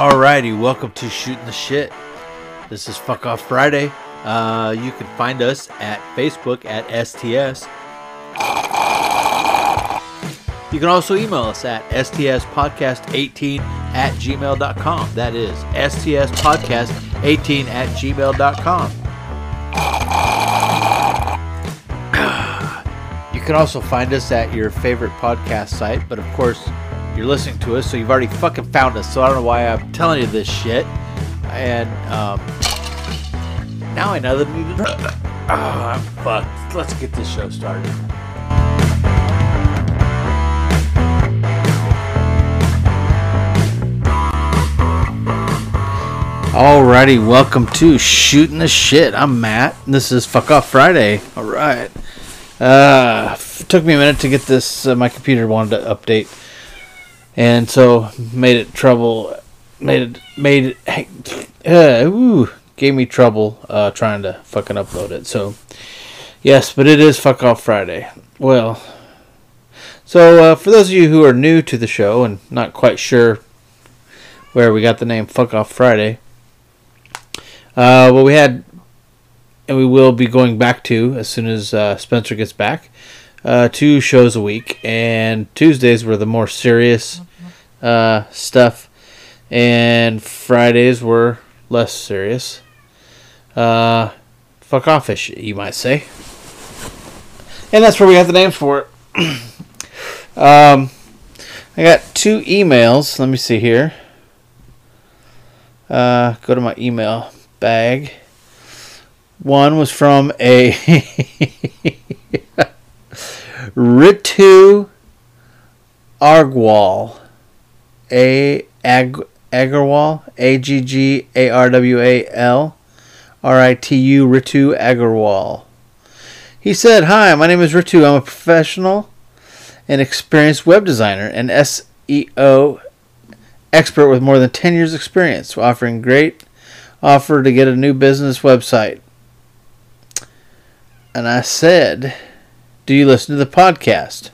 Alrighty, welcome to Shooting the Shit. This is Fuck Off Friday. Uh, you can find us at Facebook at STS. You can also email us at stspodcast18 at gmail.com. That is stspodcast18 at gmail.com. You can also find us at your favorite podcast site, but of course, you're listening to us, so you've already fucking found us. So I don't know why I'm telling you this shit. And um, now I know that we. Oh, I'm fucked. Let's get this show started. Alrighty, welcome to Shooting the Shit. I'm Matt. and This is Fuck Off Friday. Alright. Uh, f- took me a minute to get this. Uh, my computer wanted to update, and so made it trouble. Made it made it. Uh, ooh, gave me trouble uh, trying to fucking upload it. So yes, but it is Fuck Off Friday. Well, so uh, for those of you who are new to the show and not quite sure where we got the name Fuck Off Friday, uh, well, we had and we will be going back to as soon as uh, Spencer gets back. Uh, two shows a week, and Tuesdays were the more serious uh, stuff, and Fridays were less serious. Uh, fuck offish, you might say. And that's where we got the names for it. um, I got two emails. Let me see here. Uh, go to my email bag. One was from a Ritu Argwal. A Ag Agarwal. A G G A R W A L. R I T U Ritu Agarwal. He said, Hi, my name is Ritu. I'm a professional and experienced web designer and SEO expert with more than 10 years experience offering great offer to get a new business website and I said, Do you listen to the podcast?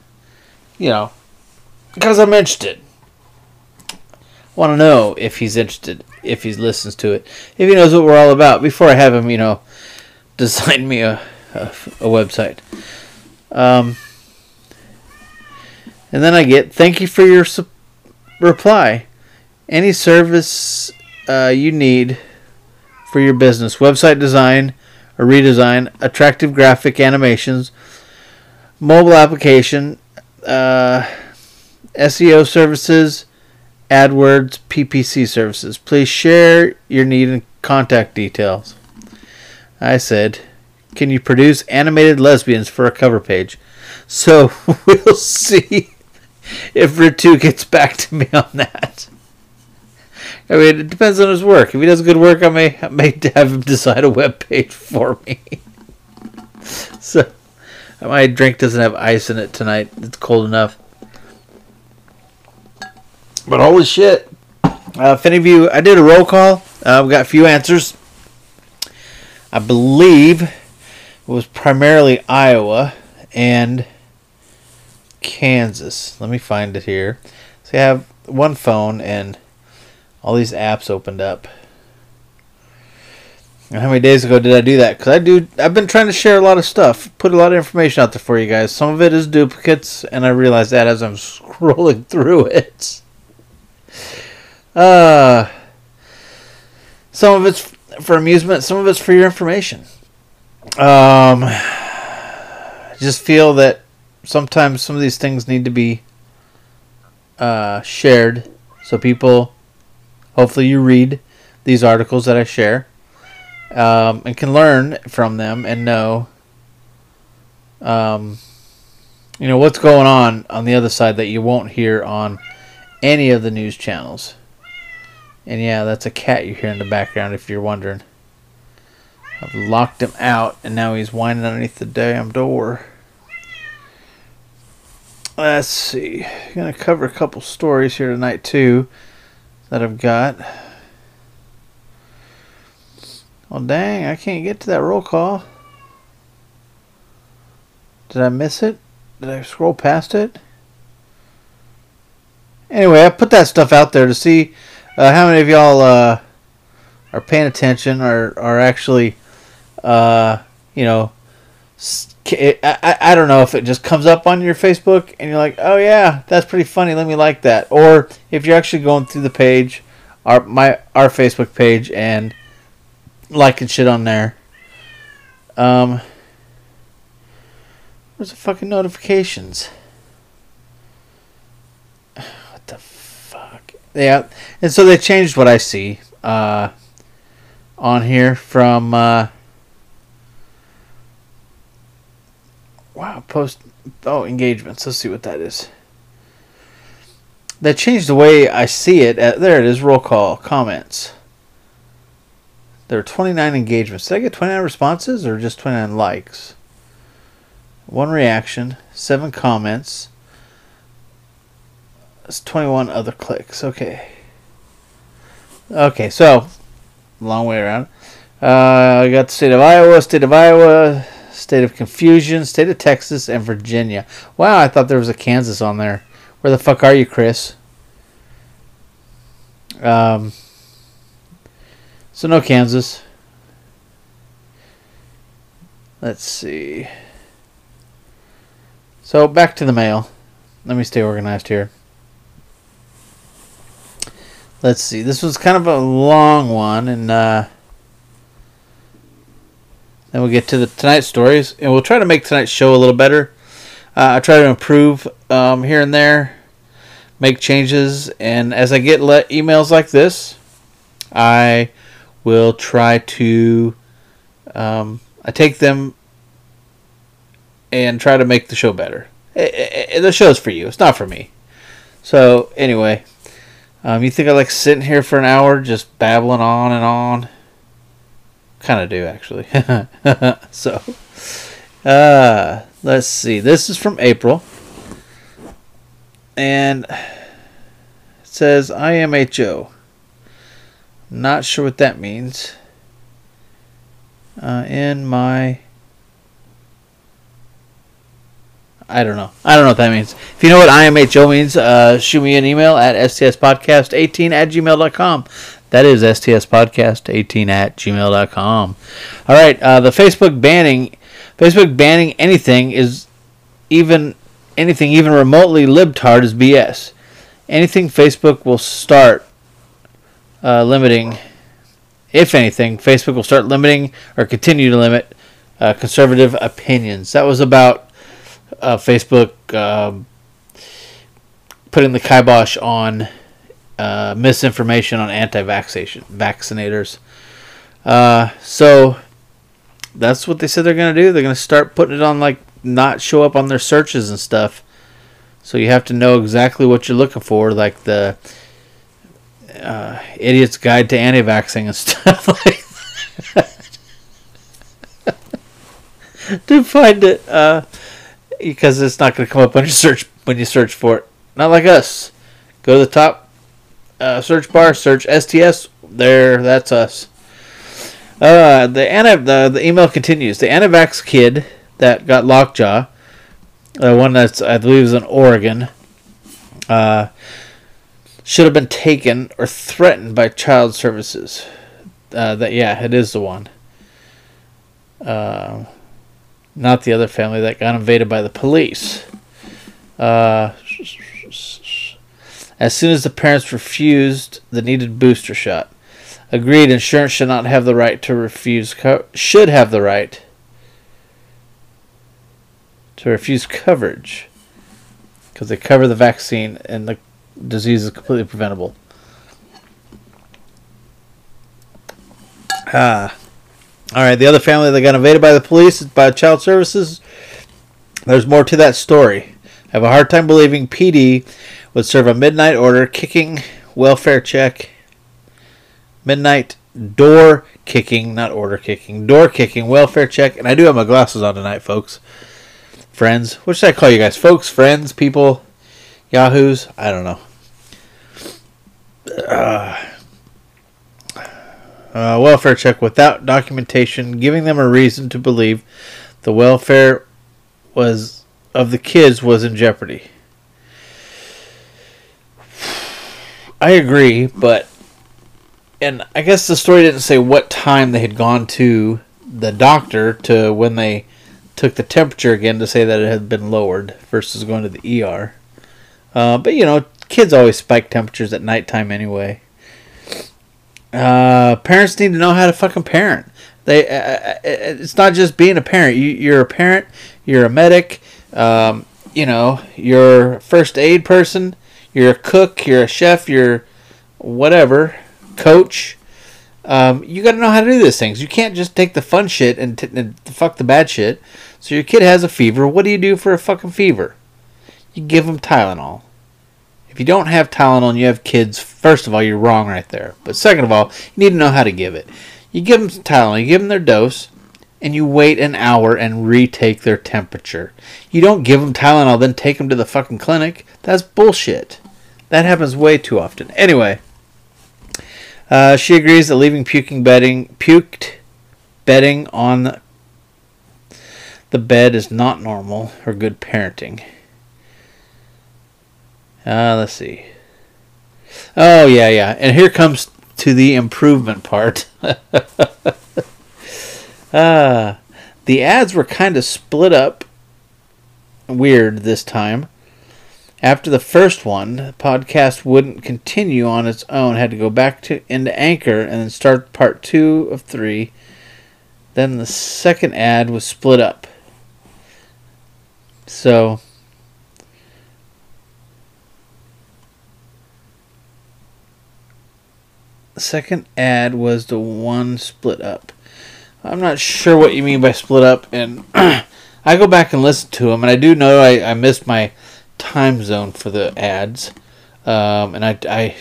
You know, because I'm interested. Want to know if he's interested, if he listens to it, if he knows what we're all about before I have him, you know, design me a, a, a website. Um, and then I get, Thank you for your su- reply. Any service uh, you need for your business, website design, a redesign, attractive graphic animations, mobile application, uh, SEO services, AdWords, PPC services. Please share your need and contact details. I said, can you produce animated lesbians for a cover page? So we'll see if Ritu gets back to me on that. I mean, it depends on his work. If he does good work, I may I may have him design a web page for me. so, my drink doesn't have ice in it tonight. It's cold enough. But holy shit! Uh, if any of you, I did a roll call. Uh, we got a few answers. I believe it was primarily Iowa and Kansas. Let me find it here. So I have one phone and all these apps opened up. And how many days ago did I do that? Because I do. I've been trying to share a lot of stuff, put a lot of information out there for you guys. Some of it is duplicates, and I realize that as I'm scrolling through it. Uh, some of it's for amusement, some of it's for your information. Um, just feel that sometimes some of these things need to be uh, shared so people Hopefully, you read these articles that I share um, and can learn from them and know, um, you know, what's going on on the other side that you won't hear on any of the news channels. And yeah, that's a cat you hear in the background if you're wondering. I've locked him out and now he's whining underneath the damn door. Let's see. I'm going to cover a couple stories here tonight, too that I've got. Well, dang, I can't get to that roll call. Did I miss it? Did I scroll past it? Anyway, I put that stuff out there to see Uh, how many of y'all uh, are paying attention or are actually, uh, you know, I, I, I don't know if it just comes up on your Facebook and you're like, oh yeah, that's pretty funny. Let me like that. Or if you're actually going through the page, our my our Facebook page and liking shit on there. Um, where's the fucking notifications? What the fuck? Yeah, and so they changed what I see uh, on here from. Uh, wow, post. Oh, engagements. Let's see what that is. They changed the way I see it. There it is. Roll call comments. There are 29 engagements. Did I get 29 responses or just 29 likes? One reaction, seven comments. That's 21 other clicks. Okay. Okay, so long way around. Uh, I got the state of Iowa, state of Iowa, state of confusion, state of Texas, and Virginia. Wow, I thought there was a Kansas on there. Where the fuck are you, Chris? Um. So no Kansas. Let's see. So back to the mail. Let me stay organized here. Let's see. This was kind of a long one, and uh, then we'll get to the tonight's stories, and we'll try to make tonight's show a little better. Uh, I try to improve um, here and there, make changes, and as I get emails like this, I will try to um, I take them and try to make the show better. It, it, the show's for you. It's not for me. So anyway, um, you think I like sitting here for an hour just babbling on and on? Kind of do actually. so, uh, let's see. This is from April, and it says IMHO. Not sure what that means. Uh, in my. I don't know. I don't know what that means. If you know what IMHO means, uh, shoot me an email at stspodcast18 at gmail.com. That is stspodcast18 at gmail.com. All right. Uh, the Facebook banning, Facebook banning anything is even anything even remotely libtard is BS. Anything Facebook will start uh, limiting, if anything, Facebook will start limiting or continue to limit uh, conservative opinions. That was about uh, Facebook um, putting the kibosh on uh, misinformation on anti-vaccination vaccinators. Uh, so that's what they said they're going to do. They're going to start putting it on like not show up on their searches and stuff. So you have to know exactly what you're looking for, like the uh, Idiot's Guide to Anti-Vaxxing and stuff like that. to find it, uh, because it's not going to come up your search when you search for it. Not like us. Go to the top uh, search bar, search STS. There, that's us. Uh, the anti the, the email continues. The anti-vax kid that got lockjaw, the one that's I believe is in Oregon, uh, should have been taken or threatened by child services. Uh, that yeah, it is the one. Uh, not the other family that got invaded by the police. Uh, as soon as the parents refused the needed booster shot, agreed insurance should not have the right to refuse co- should have the right to refuse coverage because they cover the vaccine and the disease is completely preventable. Ah. All right, the other family that got invaded by the police by child services. There's more to that story. I have a hard time believing PD would serve a midnight order kicking welfare check. Midnight door kicking, not order kicking, door kicking welfare check. And I do have my glasses on tonight, folks. Friends. What should I call you guys? Folks, friends, people, yahoos? I don't know uh, welfare check without documentation, giving them a reason to believe the welfare was of the kids was in jeopardy. I agree, but and I guess the story didn't say what time they had gone to the doctor to when they took the temperature again to say that it had been lowered versus going to the ER. Uh, but you know, kids always spike temperatures at nighttime anyway. Uh, parents need to know how to fucking parent. They, uh, uh, uh it's not just being a parent. You, you're a parent. You're a medic. Um, you know, you're a first aid person. You're a cook. You're a chef. You're whatever coach. Um, you got to know how to do these things. You can't just take the fun shit and, t- and fuck the bad shit. So your kid has a fever. What do you do for a fucking fever? You give them Tylenol. If you don't have Tylenol and you have kids, first of all, you're wrong right there. But second of all, you need to know how to give it. You give them Tylenol, you give them their dose, and you wait an hour and retake their temperature. You don't give them Tylenol, then take them to the fucking clinic. That's bullshit. That happens way too often. Anyway, uh, she agrees that leaving puking bedding, puked bedding on the bed is not normal or good parenting. Uh, let's see. Oh, yeah, yeah. And here comes to the improvement part. uh, the ads were kind of split up weird this time. After the first one, the podcast wouldn't continue on its own, had to go back to into Anchor and then start part two of three. Then the second ad was split up. So the second ad was the one split up. I'm not sure what you mean by split up, and I go back and listen to them, and I do know I, I missed my time zone for the ads, um, and I, I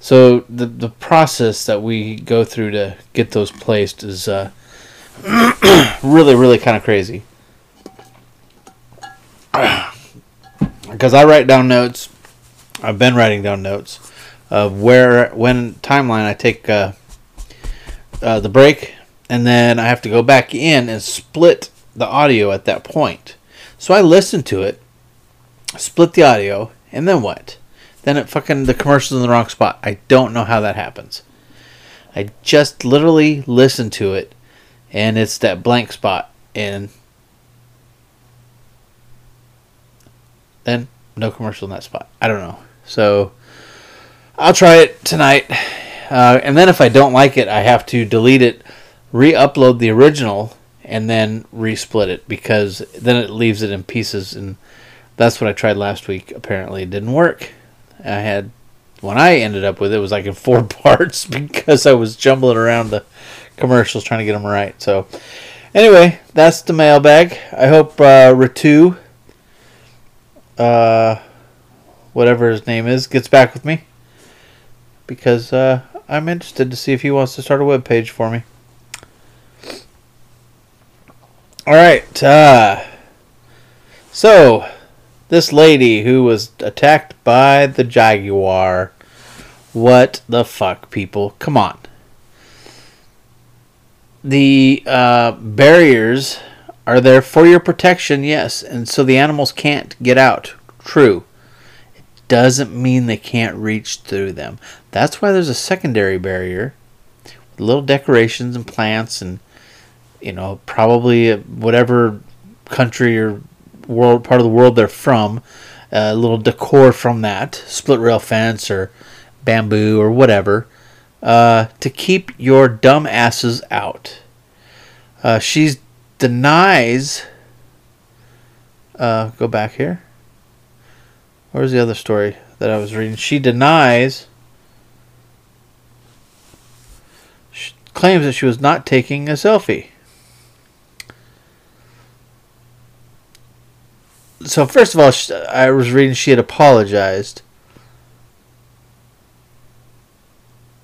so the the process that we go through to get those placed is uh, really really kind of crazy. Because I write down notes, I've been writing down notes of where when timeline I take uh, uh, the break, and then I have to go back in and split the audio at that point. So I listen to it split the audio, and then what? Then it fucking the commercial's in the wrong spot. I don't know how that happens. I just literally listen to it, and it's that blank spot, and then no commercial in that spot. I don't know. So I'll try it tonight, uh, and then if I don't like it, I have to delete it, re-upload the original, and then resplit it because then it leaves it in pieces and that's what I tried last week. Apparently, it didn't work. I had when I ended up with it, it was like in four parts because I was jumbling around the commercials trying to get them right. So, anyway, that's the mailbag. I hope uh, Ratu, uh, whatever his name is, gets back with me because uh, I'm interested to see if he wants to start a web page for me. All right. Uh, so this lady who was attacked by the jaguar. What the fuck, people? Come on. The uh, barriers are there for your protection, yes, and so the animals can't get out. True. Doesn't mean they can't reach through them. That's why there's a secondary barrier with little decorations and plants and you know, probably whatever country or world part of the world they're from, a little decor from that, split rail fence or bamboo or whatever, uh, to keep your dumb asses out. Uh, she denies. Uh, go back here. Where's the other story that I was reading? She denies. She claims that she was not taking a selfie. so first of all, I was reading she had apologized.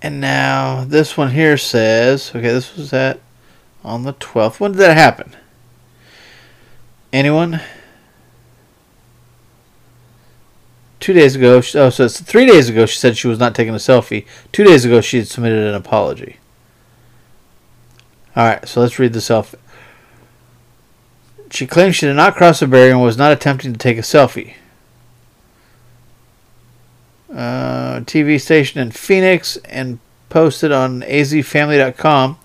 And now this one here says, okay, this was at on the 12th. When did that happen? Anyone? Two days ago, oh, so it's three days ago she said she was not taking a selfie. Two days ago she had submitted an apology. Alright, so let's read the selfie. She claims she did not cross the barrier and was not attempting to take a selfie. Uh, TV station in Phoenix and posted on azfamily.com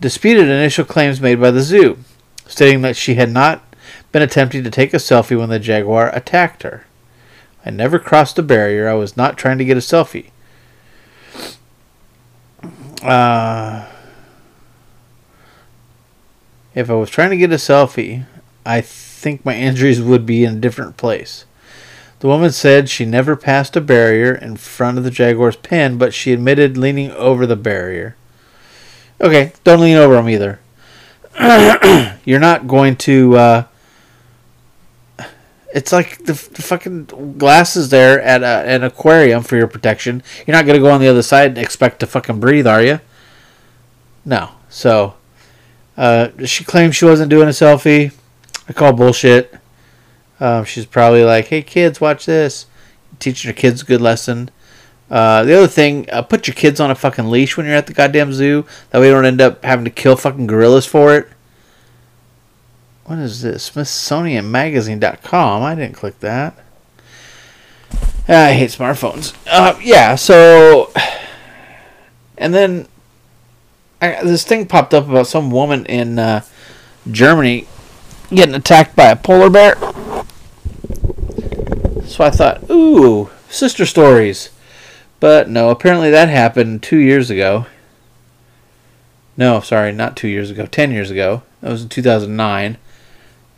disputed initial claims made by the zoo, stating that she had not been attempting to take a selfie when the jaguar attacked her. I never crossed a barrier. I was not trying to get a selfie. Uh, if I was trying to get a selfie, I think my injuries would be in a different place. The woman said she never passed a barrier in front of the jaguar's pen, but she admitted leaning over the barrier. Okay, don't lean over them either. You're not going to. Uh, it's like the, the, fucking glasses there at a, an aquarium for your protection. You're not going to go on the other side and expect to fucking breathe, are you? No. So, uh, she claims she wasn't doing a selfie. I call bullshit. Um, she's probably like, "Hey kids, watch this." Teaching her kids a good lesson. Uh, the other thing, uh, put your kids on a fucking leash when you're at the goddamn zoo. That way you don't end up having to kill fucking gorillas for it. What is this? SmithsonianMagazine.com. I didn't click that. I hate smartphones. Uh, yeah, so. And then I, this thing popped up about some woman in uh, Germany getting attacked by a polar bear. So I thought, ooh, sister stories. But no, apparently that happened two years ago. No, sorry, not two years ago, ten years ago. That was in 2009.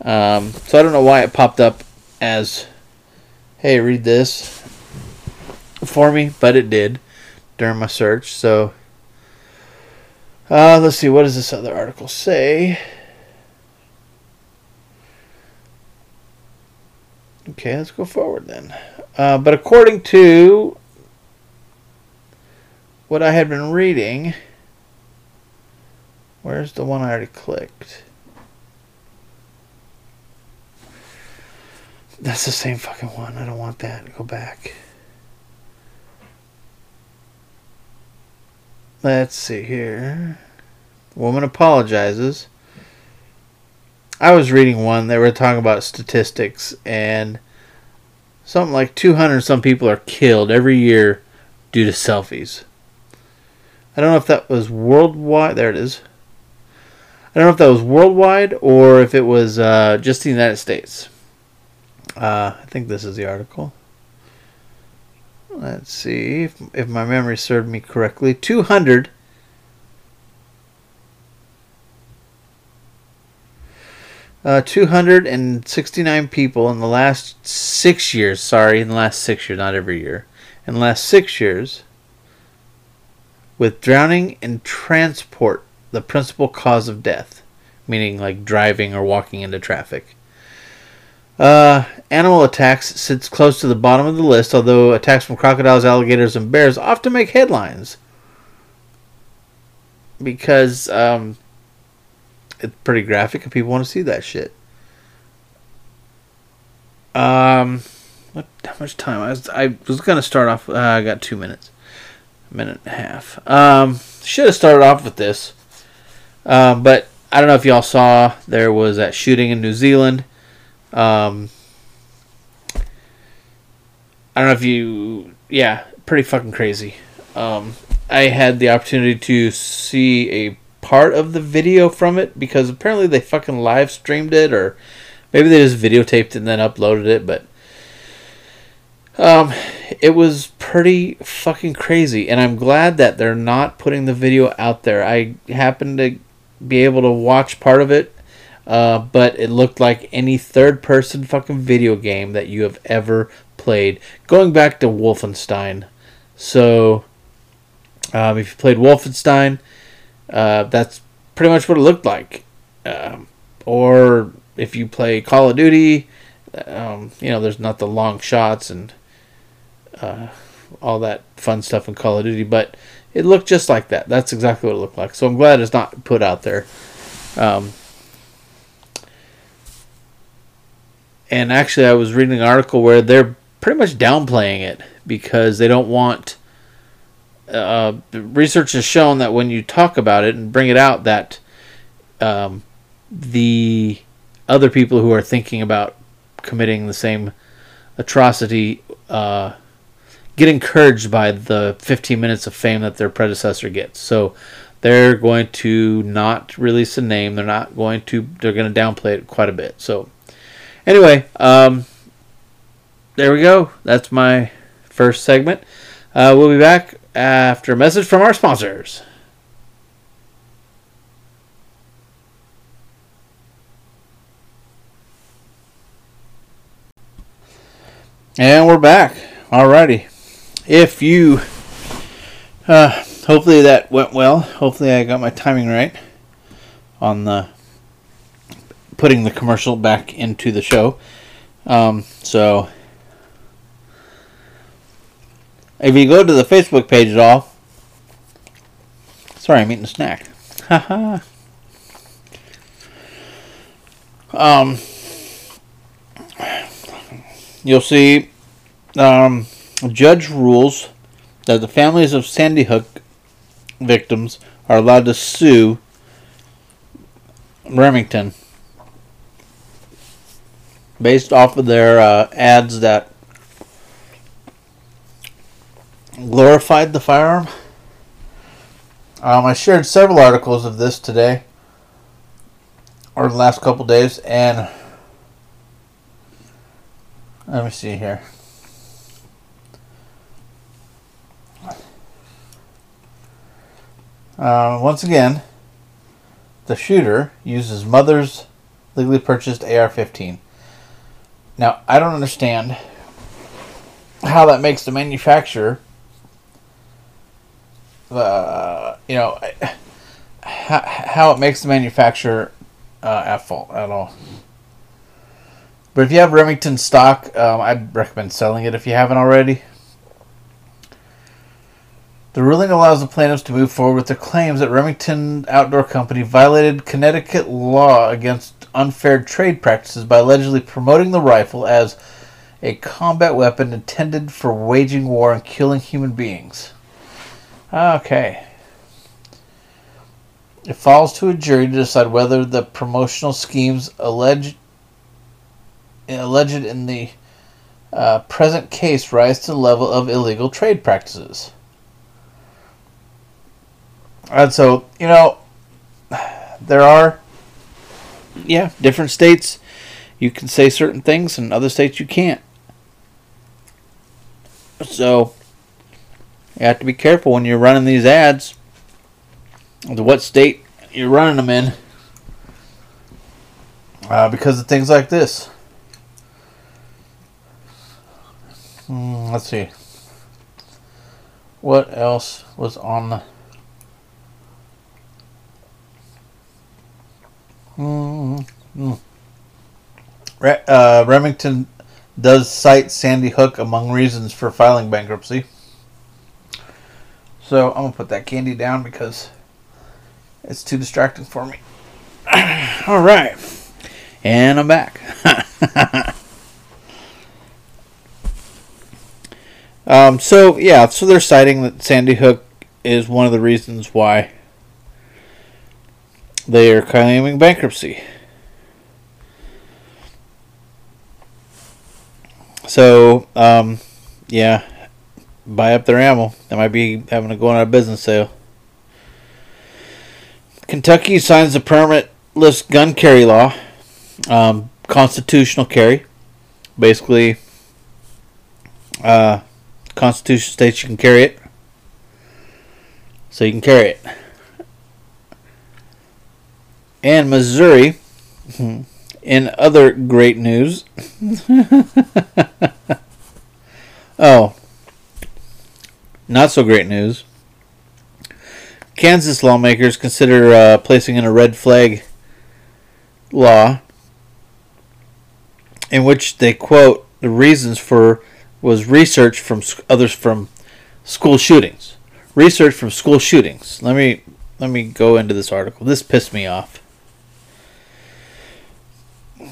Um, so I don't know why it popped up as, hey, read this for me, but it did during my search. So uh, let's see, what does this other article say? Okay, let's go forward then. Uh, but according to what I had been reading, where's the one I already clicked? That's the same fucking one. I don't want that. Go back. Let's see here. woman apologizes. I was reading one. They were talking about statistics, and something like 200 some people are killed every year due to selfies. I don't know if that was worldwide. There it is. I don't know if that was worldwide or if it was uh, just the United States. Uh, I think this is the article. Let's see if, if my memory served me correctly. 200 Uh, 269 people in the last six years. Sorry, in the last six years, not every year. In the last six years, with drowning and transport the principal cause of death, meaning like driving or walking into traffic. Uh, animal attacks sits close to the bottom of the list, although attacks from crocodiles, alligators, and bears often make headlines. Because um, it's pretty graphic and people want to see that shit. Um, what, how much time? I was, I was going to start off. Uh, I got two minutes. A minute and a half. Um, should have started off with this. Um, but I don't know if y'all saw there was that shooting in New Zealand. Um, I don't know if you, yeah, pretty fucking crazy. Um, I had the opportunity to see a part of the video from it because apparently they fucking live streamed it or maybe they just videotaped it and then uploaded it, but um, it was pretty fucking crazy, and I'm glad that they're not putting the video out there. I happened to be able to watch part of it uh, but it looked like any third person fucking video game that you have ever played. Going back to Wolfenstein. So, um, if you played Wolfenstein, uh, that's pretty much what it looked like. Um, or if you play Call of Duty, um, you know, there's not the long shots and uh, all that fun stuff in Call of Duty, but it looked just like that. That's exactly what it looked like. So I'm glad it's not put out there. Um, and actually, I was reading an article where they're pretty much downplaying it because they don't want. Uh, research has shown that when you talk about it and bring it out, that um, the other people who are thinking about committing the same atrocity uh, get encouraged by the 15 minutes of fame that their predecessor gets. So they're going to not release a name. They're not going to. They're going to downplay it quite a bit. So anyway, um, there we go. That's my first segment. Uh, we'll be back after a message from our sponsors. And we're back. Alrighty. If you, uh, hopefully that went well. Hopefully I got my timing right on the putting the commercial back into the show. Um, so if you go to the Facebook page at all, sorry, I'm eating a snack. Haha. um you'll see um, judge rules that the families of Sandy Hook victims are allowed to sue Remington based off of their uh, ads that glorified the firearm. Um, I shared several articles of this today or the last couple days, and let me see here. Uh, once again, the shooter uses mother's legally purchased AR 15. Now, I don't understand how that makes the manufacturer, uh, you know, how, how it makes the manufacturer uh, at fault at all. But if you have Remington stock, um, I'd recommend selling it if you haven't already. The ruling allows the plaintiffs to move forward with their claims that Remington Outdoor Company violated Connecticut law against unfair trade practices by allegedly promoting the rifle as a combat weapon intended for waging war and killing human beings. Okay. It falls to a jury to decide whether the promotional schemes alleged alleged in the uh, present case rise to the level of illegal trade practices. And so, you know, there are, yeah, different states you can say certain things, and other states you can't. So, you have to be careful when you're running these ads, what state you're running them in, uh, because of things like this. Hmm, let's see. What else was on the Mm-hmm. Re- uh, Remington does cite Sandy Hook among reasons for filing bankruptcy. So I'm gonna put that candy down because it's too distracting for me. All right, and I'm back. um, so yeah, so they're citing that Sandy Hook is one of the reasons why they are claiming bankruptcy. So, um, yeah, buy up their ammo. They might be having to go on a business sale. Kentucky signs the permitless gun carry law, um, constitutional carry. Basically, uh, Constitution states you can carry it, so you can carry it and Missouri. In other great news, oh, not so great news. Kansas lawmakers consider uh, placing in a red flag law in which they quote the reasons for was research from others from school shootings. Research from school shootings. Let me let me go into this article. This pissed me off.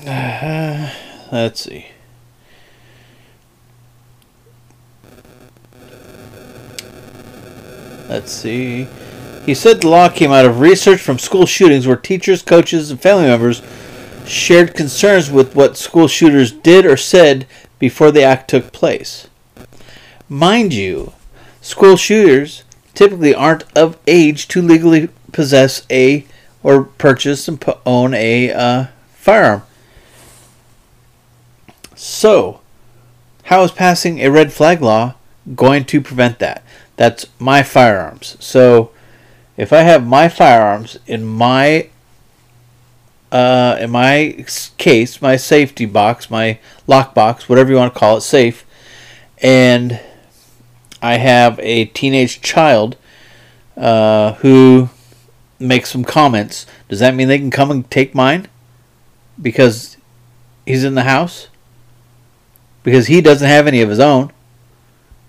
Uh, let's see. Let's see. He said the law came out of research from school shootings where teachers, coaches, and family members shared concerns with what school shooters did or said before the act took place. Mind you, school shooters typically aren't of age to legally possess a or purchase and own a uh, firearm. So, how is passing a red flag law going to prevent that? That's my firearms. So, if I have my firearms in my uh, in my case, my safety box, my lock box, whatever you want to call it, safe, and I have a teenage child uh, who makes some comments. Does that mean they can come and take mine because he's in the house? Because he doesn't have any of his own,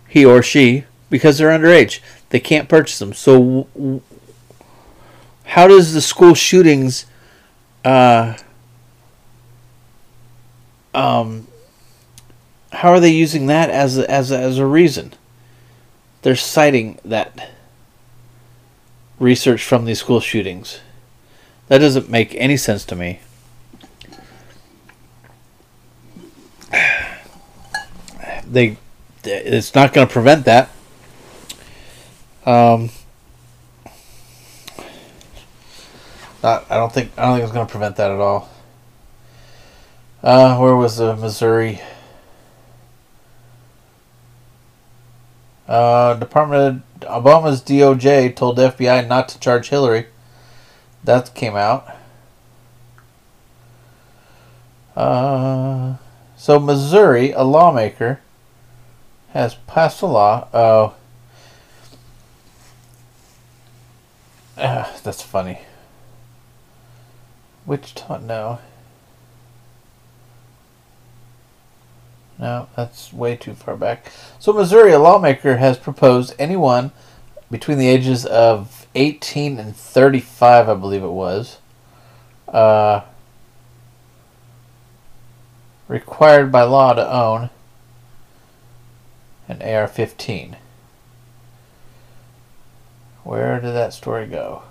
he or she, because they're underage. They can't purchase them. So, how does the school shootings uh, um, how are they using that as a, as a, as a reason? They're citing that research from these school shootings. That doesn't make any sense to me. They, it's not going to prevent that. Um, Not, I don't think I don't think it's going to prevent that at all. Uh, where was the Missouri? Uh, Department of Obama's DOJ told the FBI not to charge Hillary. That came out. Uh, so Missouri, a lawmaker, has passed a law. Oh, uh, that's funny. Wichita, no. No, that's way too far back. So, Missouri, a lawmaker has proposed anyone between the ages of 18 and 35, I believe it was, uh, required by law to own an AR 15. Where did that story go?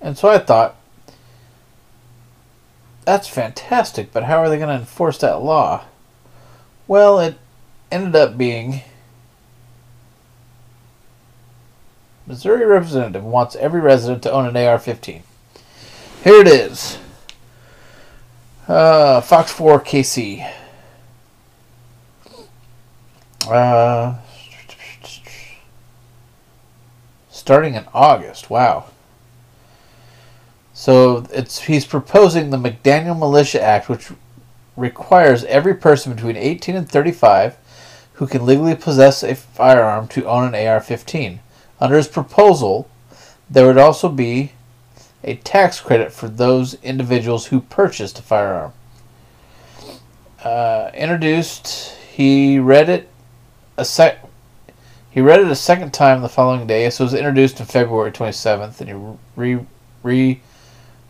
And so I thought, that's fantastic, but how are they going to enforce that law? Well, it ended up being Missouri representative wants every resident to own an AR 15. Here it is uh, Fox 4 KC. Uh, starting in August. Wow. So it's he's proposing the McDaniel Militia Act, which requires every person between 18 and 35 who can legally possess a firearm to own an AR-15. Under his proposal, there would also be a tax credit for those individuals who purchased a firearm. Uh, introduced, he read it a sec. He read it a second time the following day. It was introduced on February 27th, and he re re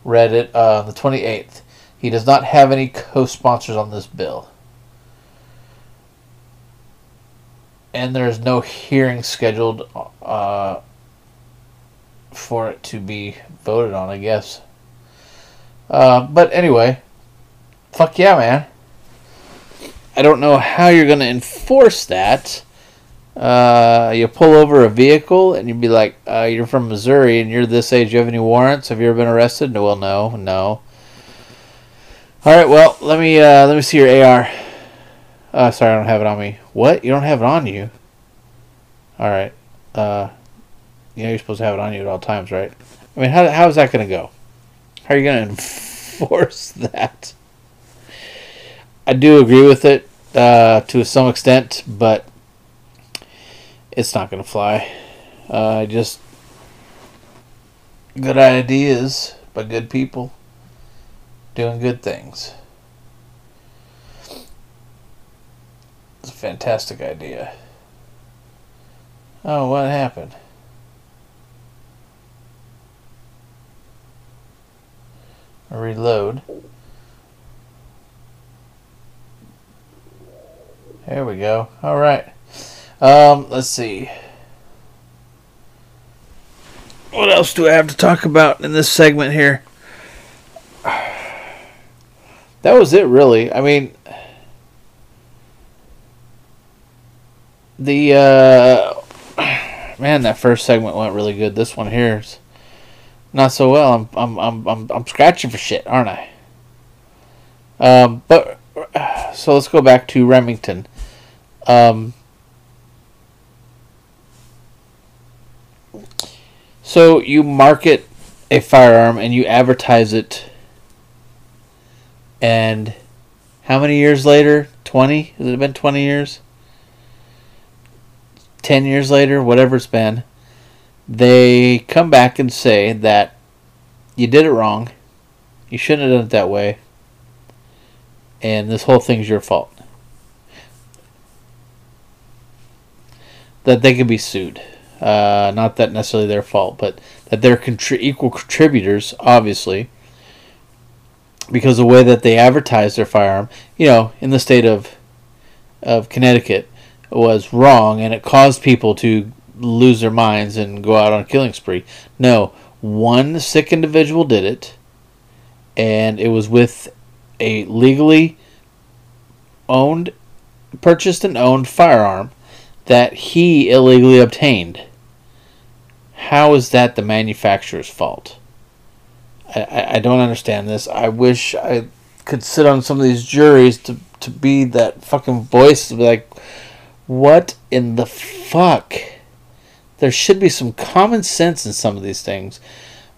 read it uh, on the 28th. He does not have any co sponsors on this bill. And there is no hearing scheduled uh, for it to be voted on, I guess. Uh, but anyway, fuck yeah, man. I don't know how you're going to enforce that. Uh, you pull over a vehicle and you'd be like, uh, "You're from Missouri and you're this age. You have any warrants? Have you ever been arrested?" No, well, no, no. All right, well, let me uh, let me see your AR. Uh, sorry, I don't have it on me. What? You don't have it on you? All right. Uh, you know you're supposed to have it on you at all times, right? I mean, how how is that going to go? How are you going to enforce that? I do agree with it uh, to some extent, but it's not going to fly. Uh, just good ideas by good people doing good things. It's a fantastic idea. Oh, what happened? reload. There we go. All right. Um, let's see. What else do I have to talk about in this segment here? That was it, really. I mean, the uh, man, that first segment went really good. This one here's not so well. I'm I'm I'm I'm, I'm scratching for shit, aren't I? Um, but so let's go back to Remington. Um, so you market a firearm and you advertise it, and how many years later? Twenty? Has it been twenty years? 10 years later, whatever it's been, they come back and say that you did it wrong. You shouldn't have done it that way. And this whole thing's your fault. That they can be sued. Uh, not that necessarily their fault, but that they're contri- equal contributors, obviously, because the way that they advertised their firearm, you know, in the state of of Connecticut, was wrong and it caused people to lose their minds and go out on a killing spree. No, one sick individual did it, and it was with a legally owned, purchased and owned firearm that he illegally obtained. How is that the manufacturer's fault? I, I, I don't understand this. I wish I could sit on some of these juries to, to be that fucking voice to be like, what in the fuck? There should be some common sense in some of these things,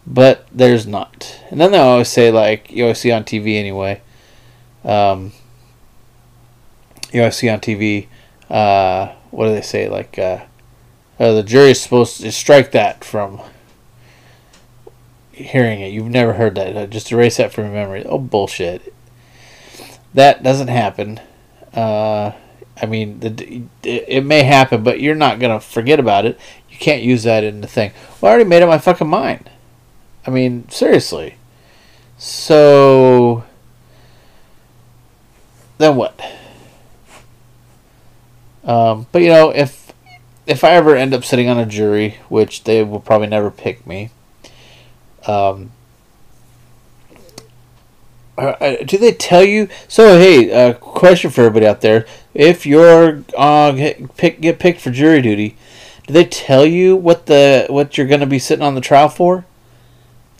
but there's not. And then they always say, like, you always see on TV anyway. Um, you always see on TV, uh, what do they say? Like, uh, uh, the jury is supposed to strike that from hearing it. You've never heard that. Just erase that from your memory. Oh, bullshit. That doesn't happen. Uh, I mean, the, it may happen, but you're not gonna forget about it. You can't use that in the thing. Well, I already made up my fucking mind. I mean, seriously. So then what? Um, but you know, if if I ever end up sitting on a jury, which they will probably never pick me, um, uh, uh, do they tell you? So hey, uh, question for everybody out there: If you're uh, get, pick, get picked for jury duty, do they tell you what the what you're going to be sitting on the trial for?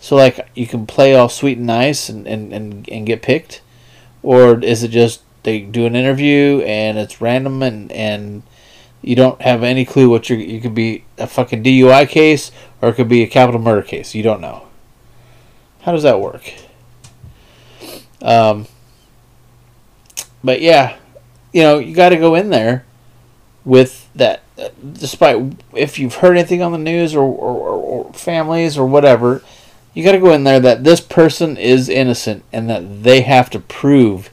So like you can play all sweet and nice and, and, and, and get picked, or is it just they do an interview and it's random and and you don't have any clue what you you could be a fucking DUI case or it could be a capital murder case. You don't know. How does that work? Um, but yeah, you know, you got to go in there with that. Despite if you've heard anything on the news or, or, or families or whatever, you got to go in there that this person is innocent and that they have to prove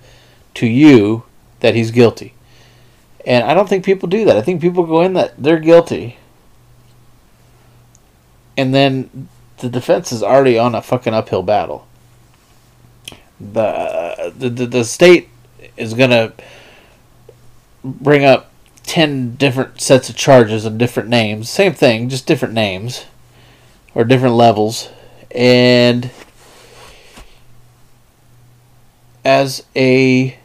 to you that he's guilty. And I don't think people do that. I think people go in that they're guilty. And then the defense is already on a fucking uphill battle the the, the state is gonna bring up 10 different sets of charges and different names same thing just different names or different levels and as a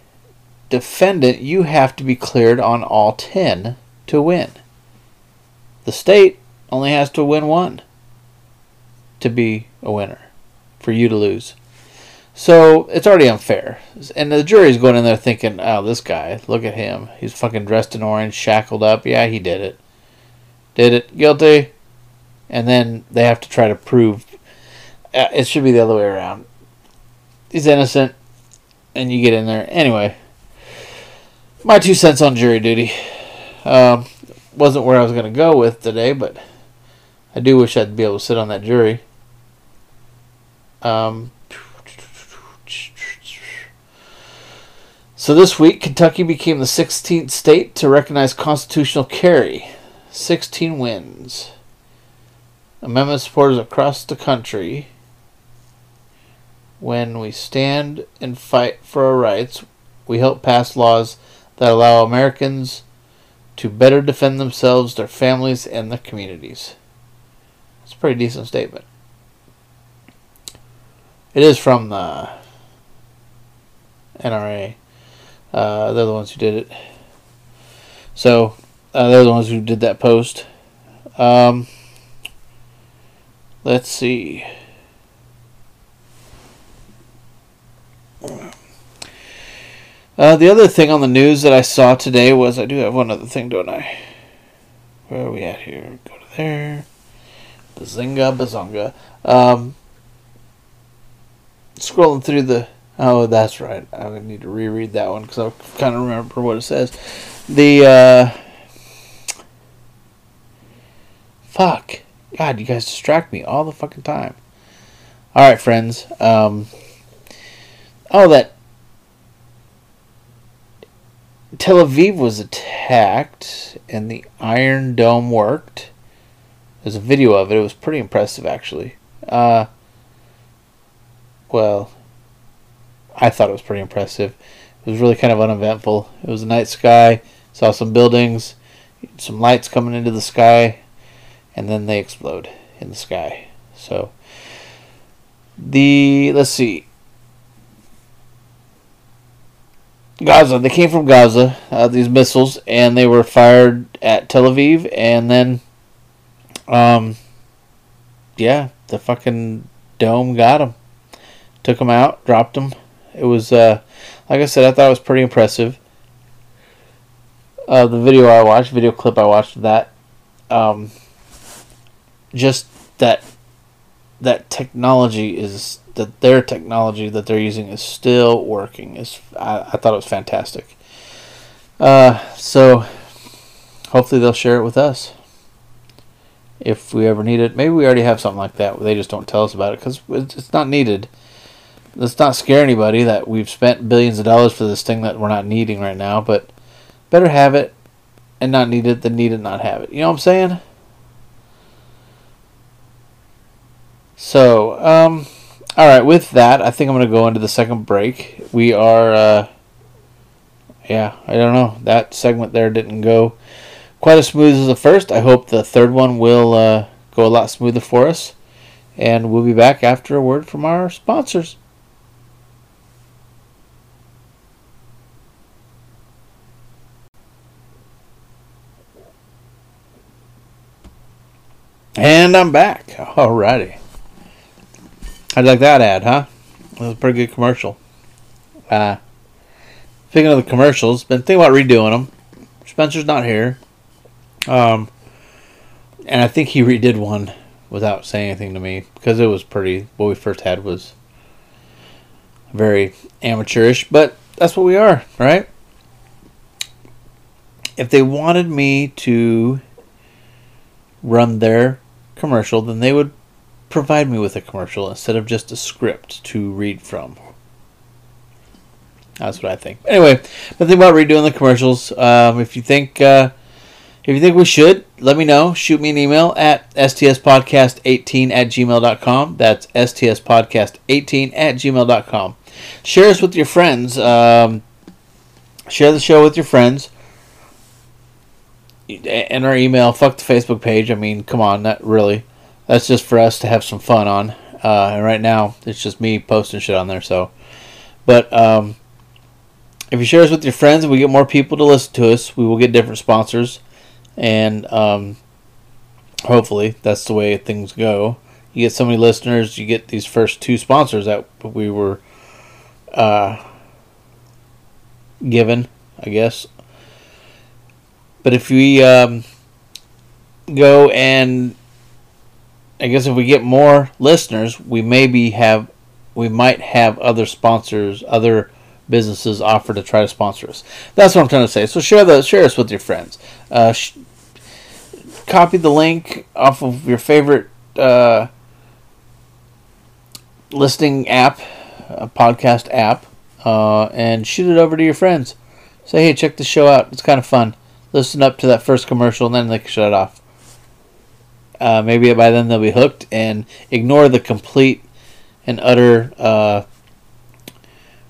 defendant you have to be cleared on all 10 to win the state only has to win one to be a winner for you to lose so it's already unfair. And the jury's going in there thinking, oh, this guy, look at him. He's fucking dressed in orange, shackled up. Yeah, he did it. Did it. Guilty. And then they have to try to prove. Uh, it should be the other way around. He's innocent. And you get in there. Anyway, my two cents on jury duty. Um, wasn't where I was going to go with today, but I do wish I'd be able to sit on that jury. Um, So this week, Kentucky became the 16th state to recognize constitutional carry. 16 wins. Amendment supporters across the country. When we stand and fight for our rights, we help pass laws that allow Americans to better defend themselves, their families, and their communities. It's a pretty decent statement. It is from the NRA. Uh, they're the ones who did it. So, Uh, they're the ones who did that post. Um, let's see. Uh, the other thing on the news that I saw today was I do have one other thing, don't I? Where are we at here? Go to there. Bazinga, bazonga. Um, scrolling through the. Oh, that's right. I need to reread that one because I kind of remember what it says. The. Uh, fuck. God, you guys distract me all the fucking time. All right, friends. Um, oh, that Tel Aviv was attacked and the Iron Dome worked. There's a video of it. It was pretty impressive, actually. Uh, well, I thought it was pretty impressive. It was really kind of uneventful. It was a night sky. Saw some buildings, some lights coming into the sky, and then they explode in the sky. So, the let's see. Gaza. They came from Gaza, uh, these missiles, and they were fired at Tel Aviv, and then, um, yeah, the fucking dome got them. Took them out, dropped them. It was, uh, like I said, I thought it was pretty impressive. Uh, the video I watched, video clip I watched of that, um, just that that technology is that their technology that they're using is still working. Is I, I thought it was fantastic. Uh, so hopefully they'll share it with us if we ever need it. Maybe we already have something like that. They just don't tell us about it because it's not needed. Let's not scare anybody that we've spent billions of dollars for this thing that we're not needing right now. But better have it and not need it than need it and not have it. You know what I'm saying? So, um, all right. With that, I think I'm going to go into the second break. We are, uh, yeah, I don't know. That segment there didn't go quite as smooth as the first. I hope the third one will uh, go a lot smoother for us. And we'll be back after a word from our sponsors. And I'm back. Alrighty. How'd you like that ad, huh? That was a pretty good commercial. Uh, speaking of the commercials, been thinking about redoing them. Spencer's not here. Um, and I think he redid one without saying anything to me because it was pretty. What we first had was very amateurish, but that's what we are, right? If they wanted me to run their commercial, then they would provide me with a commercial instead of just a script to read from. That's what I think. Anyway, the thing about redoing the commercials, um, if you think uh, if you think we should, let me know. Shoot me an email at stspodcast18 at gmail.com. That's stspodcast18 at gmail.com. Share us with your friends. Um, share the show with your friends. And our email, fuck the Facebook page. I mean, come on, not really that's just for us to have some fun on. Uh, and right now, it's just me posting shit on there. So, but um, if you share us with your friends we get more people to listen to us, we will get different sponsors, and um, hopefully that's the way things go. You get so many listeners, you get these first two sponsors that we were uh, given, I guess. But if we um, go and I guess if we get more listeners, we maybe have, we might have other sponsors, other businesses offer to try to sponsor us. That's what I'm trying to say. So share the share us with your friends. Uh, sh- copy the link off of your favorite uh, listening app, a podcast app, uh, and shoot it over to your friends. Say, hey, check the show out. It's kind of fun. Listen up to that first commercial, and then they can shut it off. Uh, maybe by then they'll be hooked and ignore the complete and utter uh,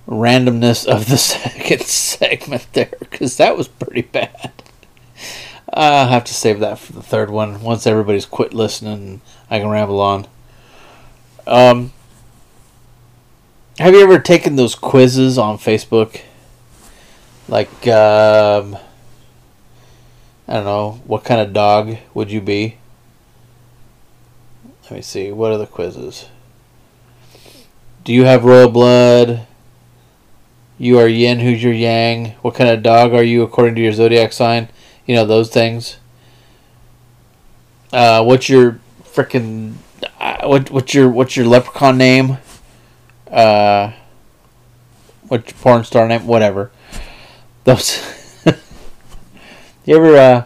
randomness of the second segment there because that was pretty bad. I'll have to save that for the third one once everybody's quit listening. I can ramble on. Um, have you ever taken those quizzes on Facebook? Like, um, I don't know, what kind of dog would you be? Let me see. What are the quizzes? Do you have royal blood? You are yin, who's your yang? What kind of dog are you according to your zodiac sign? You know, those things. Uh, what's your freaking uh, what what's your what's your leprechaun name? Uh what's your porn star name? Whatever. Those You ever uh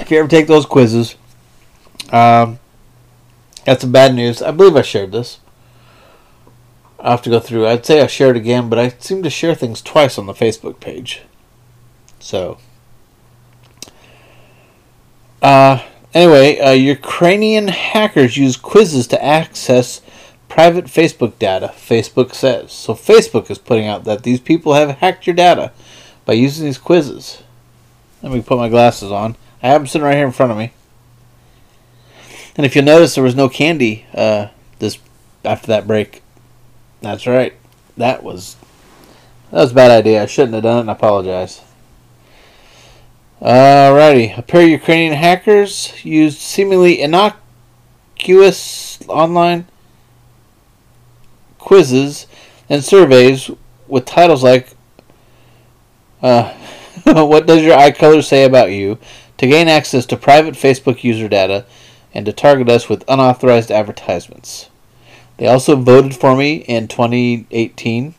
if you ever take those quizzes, um got some bad news. I believe I shared this. i have to go through. I'd say I shared again, but I seem to share things twice on the Facebook page. So uh, anyway, uh, Ukrainian hackers use quizzes to access private Facebook data, Facebook says. So Facebook is putting out that these people have hacked your data by using these quizzes. Let me put my glasses on. I have them sitting right here in front of me. And if you notice, there was no candy uh, this after that break. That's right. That was that was a bad idea. I shouldn't have done it, and I apologize. Alrighty. A pair of Ukrainian hackers used seemingly innocuous online quizzes and surveys with titles like uh, What Does Your Eye Color Say About You? to gain access to private Facebook user data and to target us with unauthorized advertisements. They also voted for me in 2018.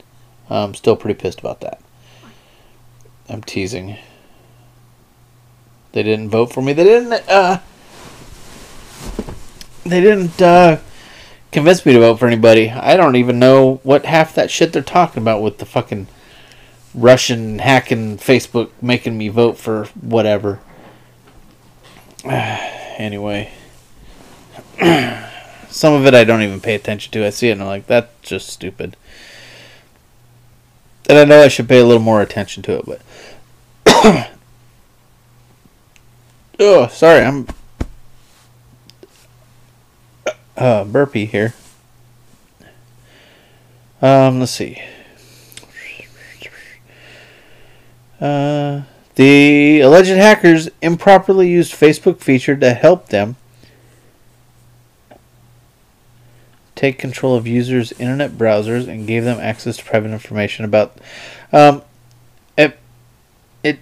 I'm still pretty pissed about that. I'm teasing. They didn't vote for me. They didn't. Uh, they didn't uh, convince me to vote for anybody. I don't even know what half that shit they're talking about with the fucking Russian hacking Facebook making me vote for whatever. anyway, some of it I don't even pay attention to. I see it and I'm like, that's just stupid. And I know I should pay a little more attention to it, but Oh, sorry, I'm uh, burpee here. Um, let's see. Uh, the alleged hackers improperly used Facebook feature to help them take control of users' internet browsers and gave them access to private information about. Um, it, it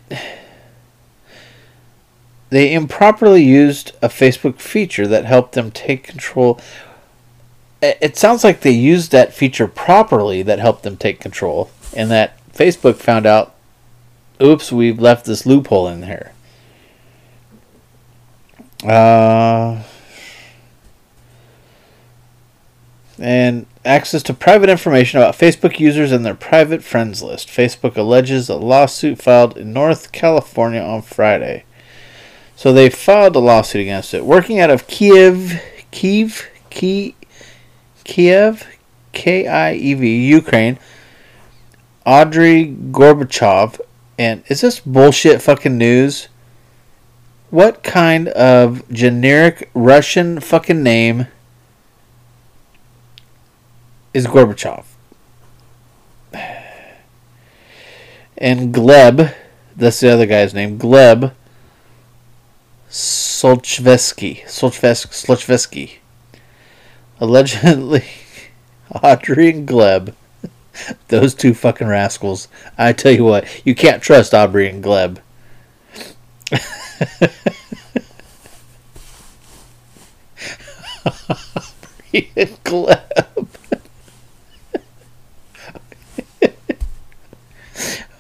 they improperly used a Facebook feature that helped them take control. It sounds like they used that feature properly that helped them take control, and that Facebook found out, oops, we've left this loophole in here. Uh, and access to private information about Facebook users and their private friends list. Facebook alleges a lawsuit filed in North California on Friday. So they filed a lawsuit against it. Working out of Kiev, Kiev, Kiev, Kiev, K I E V, Ukraine, Audrey Gorbachev, and is this bullshit fucking news? What kind of generic Russian fucking name is Gorbachev? And Gleb, that's the other guy's name, Gleb Solchvesky. Solchvesky. Allegedly, Audrey and Gleb. Those two fucking rascals. I tell you what, you can't trust Aubrey and Gleb. Aubrey and Gleb.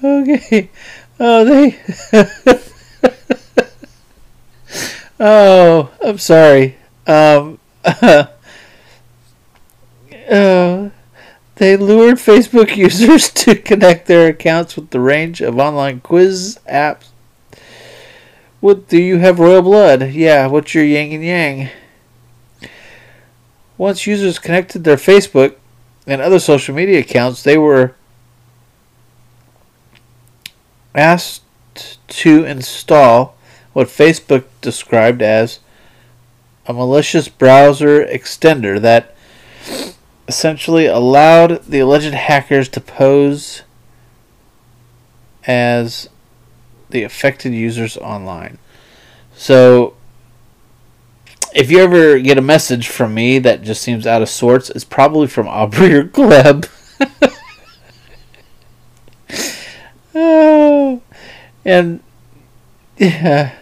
Okay. Oh, they. Oh, I'm sorry. Um, uh, they lured Facebook users to connect their accounts with the range of online quiz apps. What do you have royal blood? Yeah, what's your yang and yang? Once users connected their Facebook and other social media accounts, they were asked to install what Facebook described as a malicious browser extender that essentially allowed the alleged hackers to pose as the affected users online. So, if you ever get a message from me that just seems out of sorts, it's probably from Aubrey or Gleb. oh, and yeah,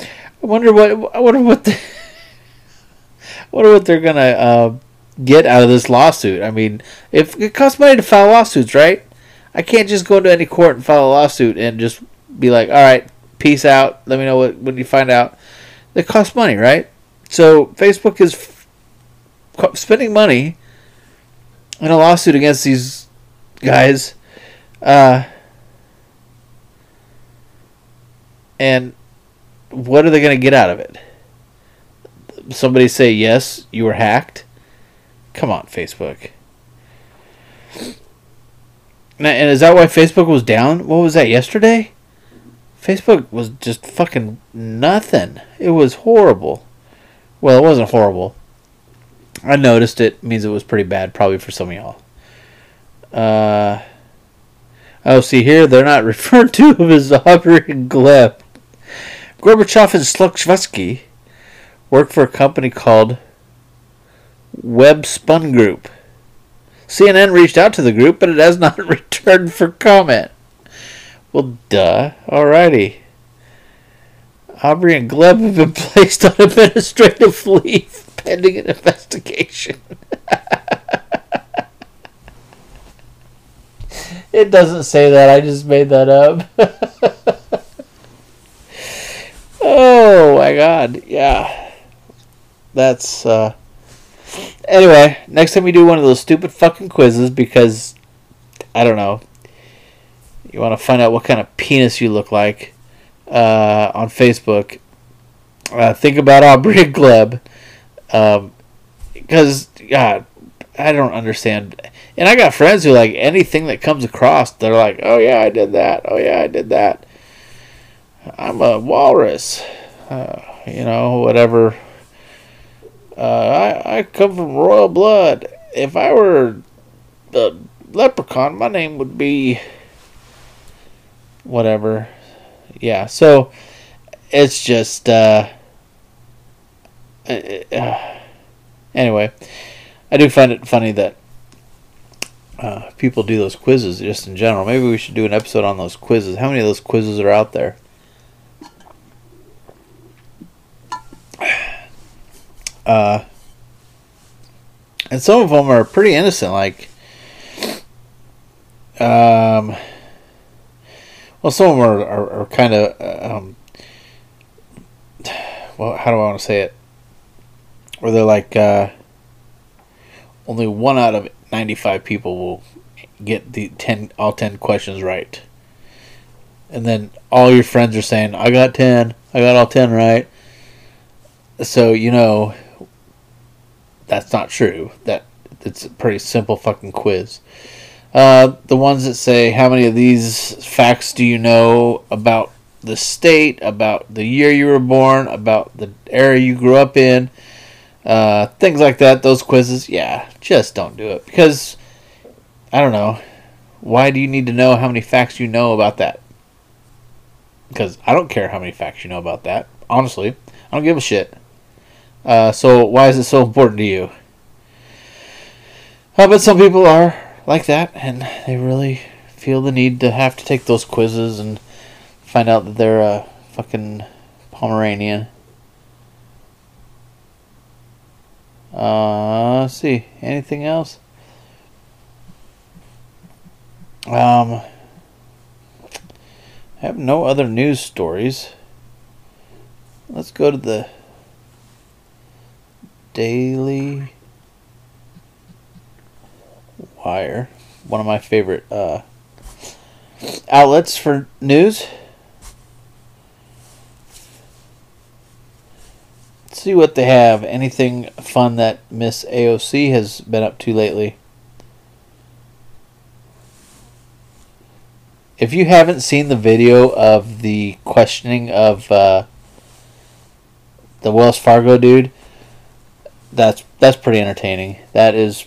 I wonder what I wonder what the, wonder what they're gonna uh, get out of this lawsuit. I mean, if it costs money to file lawsuits, right? I can't just go into any court and file a lawsuit and just be like, all right, peace out. Let me know what when you find out. It costs money, right? So Facebook is f- spending money in a lawsuit against these guys. Uh, and what are they going to get out of it? Somebody say, yes, you were hacked. Come on, Facebook. And is that why Facebook was down? What was that yesterday? Facebook was just fucking nothing. It was horrible. Well, it wasn't horrible. I noticed it. it means it was pretty bad, probably for some of y'all. Uh, oh, see here, they're not referred to him as Aubrey and Gleb. Gorbachev and Slukshvetsky work for a company called Web Sun Group. CNN reached out to the group, but it has not returned for comment. Well, duh. Alrighty. Aubrey and Gleb have been placed on administrative leave pending an investigation. it doesn't say that. I just made that up. Oh my god. Yeah. That's uh Anyway, next time we do one of those stupid fucking quizzes because I don't know. You want to find out what kind of penis you look like uh, on Facebook. Uh, think about Aubrey Gleb. Um, because, God, I don't understand. And I got friends who like anything that comes across, they're like, oh yeah, I did that. Oh yeah, I did that. I'm a walrus. Uh, you know, whatever uh, I, I come from royal blood. If I were a leprechaun, my name would be whatever. Yeah, so it's just uh, uh, anyway. I do find it funny that uh, people do those quizzes just in general. Maybe we should do an episode on those quizzes. How many of those quizzes are out there? Uh, and some of them are pretty innocent, like, um, well, some of them are, are, are kind of, um, well, how do I want to say it? Where they're like, uh, only one out of 95 people will get the 10, all 10 questions right. And then all your friends are saying, I got 10, I got all 10 right. So, you know, that's not true. That it's a pretty simple fucking quiz. Uh, the ones that say how many of these facts do you know about the state, about the year you were born, about the area you grew up in, uh, things like that. Those quizzes, yeah, just don't do it because I don't know. Why do you need to know how many facts you know about that? Because I don't care how many facts you know about that. Honestly, I don't give a shit. Uh, so why is it so important to you? Uh, but some people are like that, and they really feel the need to have to take those quizzes and find out that they're a fucking Pomeranian. Uh, let's see. Anything else? Um, I have no other news stories. Let's go to the Daily Wire, one of my favorite uh, outlets for news. Let's see what they have. Anything fun that Miss AOC has been up to lately? If you haven't seen the video of the questioning of uh, the Wells Fargo dude, that's that's pretty entertaining. That is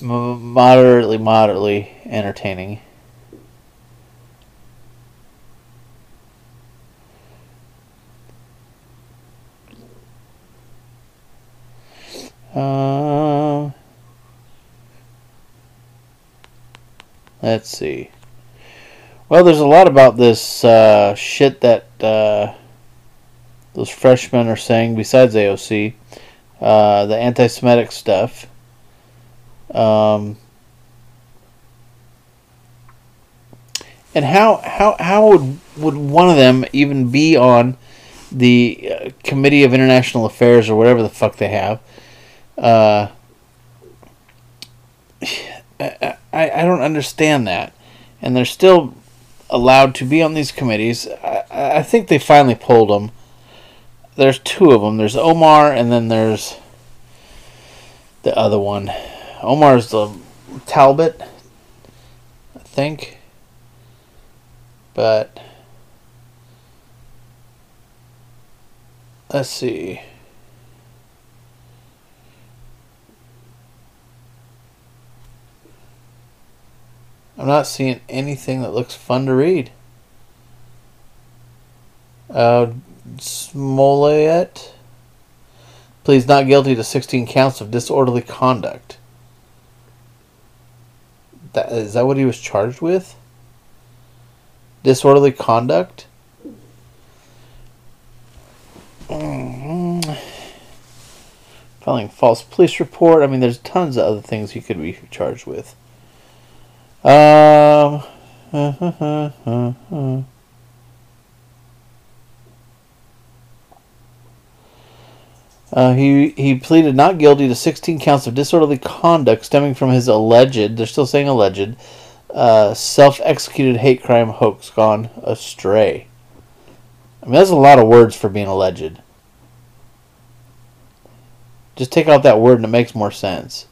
moderately moderately entertaining. Um, let's see. Well, there's a lot about this uh, shit that uh, those freshmen are saying besides AOC. Uh, the anti Semitic stuff. Um, and how, how, how would, would one of them even be on the uh, Committee of International Affairs or whatever the fuck they have? Uh, I, I don't understand that. And they're still allowed to be on these committees. I, I think they finally pulled them. There's two of them. There's Omar, and then there's the other one. Omar's the Talbot, I think. But let's see. I'm not seeing anything that looks fun to read. Uh, Smollett pleads not guilty to 16 counts of disorderly conduct. That, is that what he was charged with? Disorderly conduct? Mm-hmm. Filing false police report. I mean, there's tons of other things he could be charged with. Um. Uh, he he pleaded not guilty to 16 counts of disorderly conduct stemming from his alleged, they're still saying alleged, uh, self-executed hate crime hoax gone astray. I mean, that's a lot of words for being alleged. Just take out that word and it makes more sense.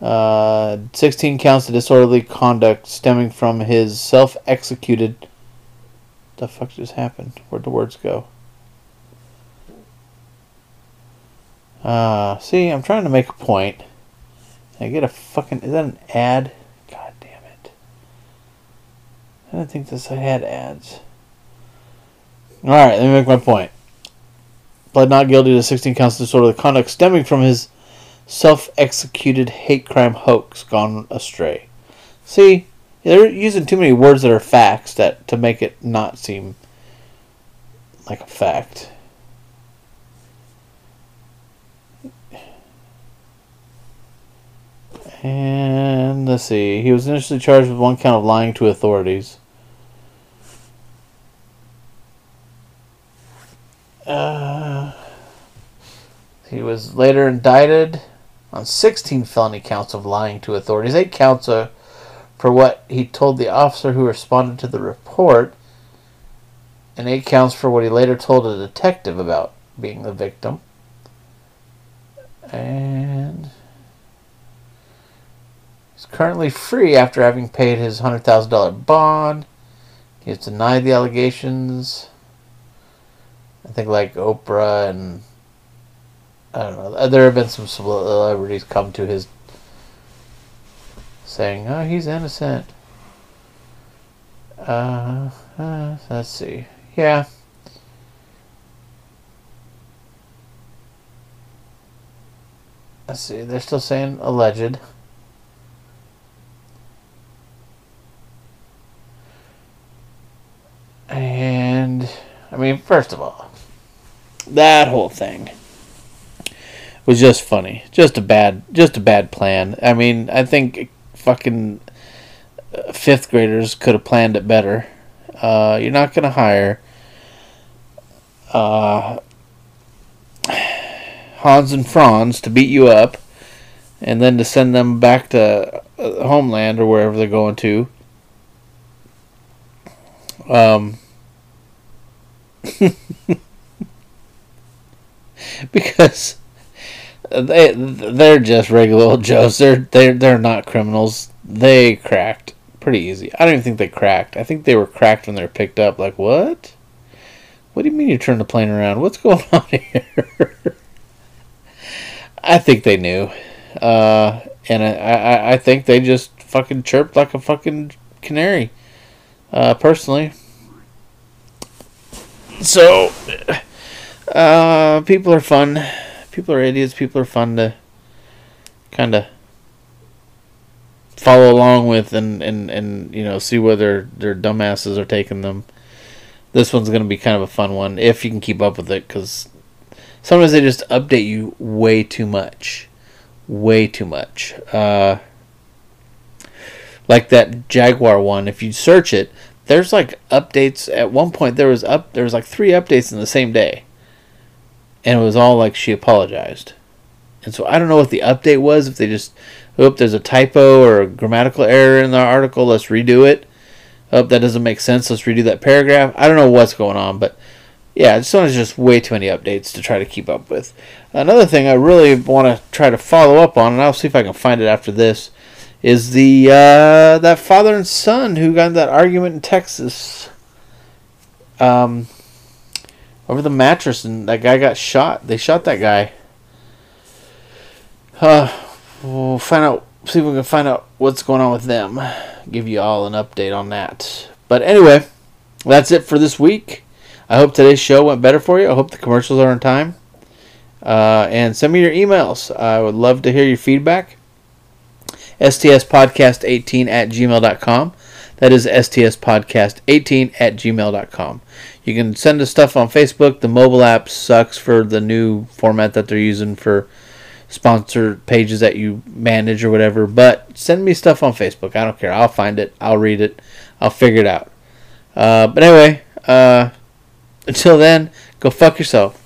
Uh, 16 counts of disorderly conduct stemming from his self executed. The fuck just happened? Where'd the words go? Uh, see, I'm trying to make a point. I get a fucking. Is that an ad? God damn it. I didn't think this had ads. Alright, let me make my point. Pled not guilty to 16 counts of disorderly conduct stemming from his self executed hate crime hoax gone astray. See, they're using too many words that are facts that to make it not seem like a fact. And let's see. He was initially charged with one count of lying to authorities. Uh, he was later indicted on 16 felony counts of lying to authorities, eight counts of, for what he told the officer who responded to the report, and eight counts for what he later told a detective about being the victim. And he's currently free after having paid his $100,000 bond. He has denied the allegations. I think like Oprah and I don't know. Uh, there have been some celebrities come to his saying, "Oh, he's innocent." Uh, uh, let's see. Yeah. Let's see. They're still saying alleged. And I mean, first of all, that whole thing was just funny. Just a bad, just a bad plan. I mean, I think fucking uh, fifth graders could have planned it better. Uh, you're not gonna hire uh, Hans and Franz to beat you up, and then to send them back to uh, homeland or wherever they're going to. Um. because they they're just regular old Joes. They're they're they're not criminals. They cracked pretty easy. I don't even think they cracked. I think they were cracked when they were picked up. Like what? What do you mean you turned the plane around? What's going on here? I think they knew, uh, and I, I I think they just fucking chirped like a fucking canary. Uh, personally. So, uh, people are fun people are idiots. People are fun to kind of follow along with and, and, and you know see where their their dumbasses are taking them. This one's gonna be kind of a fun one if you can keep up with it because sometimes they just update you way too much, way too much. Uh, like that Jaguar one, if you search it, there's like updates. At one point, there was up there was like three updates in the same day, and it was all like she apologized. And so I don't know what the update was. If they just, oh, there's a typo or a grammatical error in the article, let's redo it. Oh, that doesn't make sense. Let's redo that paragraph. I don't know what's going on, but yeah, this one is just way too many updates to try to keep up with. Another thing I really want to try to follow up on, and I'll see if I can find it after this, is the uh, that father and son who got that argument in Texas um, over the mattress, and that guy got shot. They shot that guy. Uh, we'll find out. See if we can find out what's going on with them. Give you all an update on that. But anyway, that's it for this week. I hope today's show went better for you. I hope the commercials are on time. Uh, and send me your emails. I would love to hear your feedback. STSpodcast18 at gmail.com. That is STSpodcast18 at gmail.com. You can send us stuff on Facebook. The mobile app sucks for the new format that they're using for sponsor pages that you manage or whatever. But send me stuff on Facebook. I don't care. I'll find it. I'll read it. I'll figure it out. Uh, but anyway, uh, until then, go fuck yourself.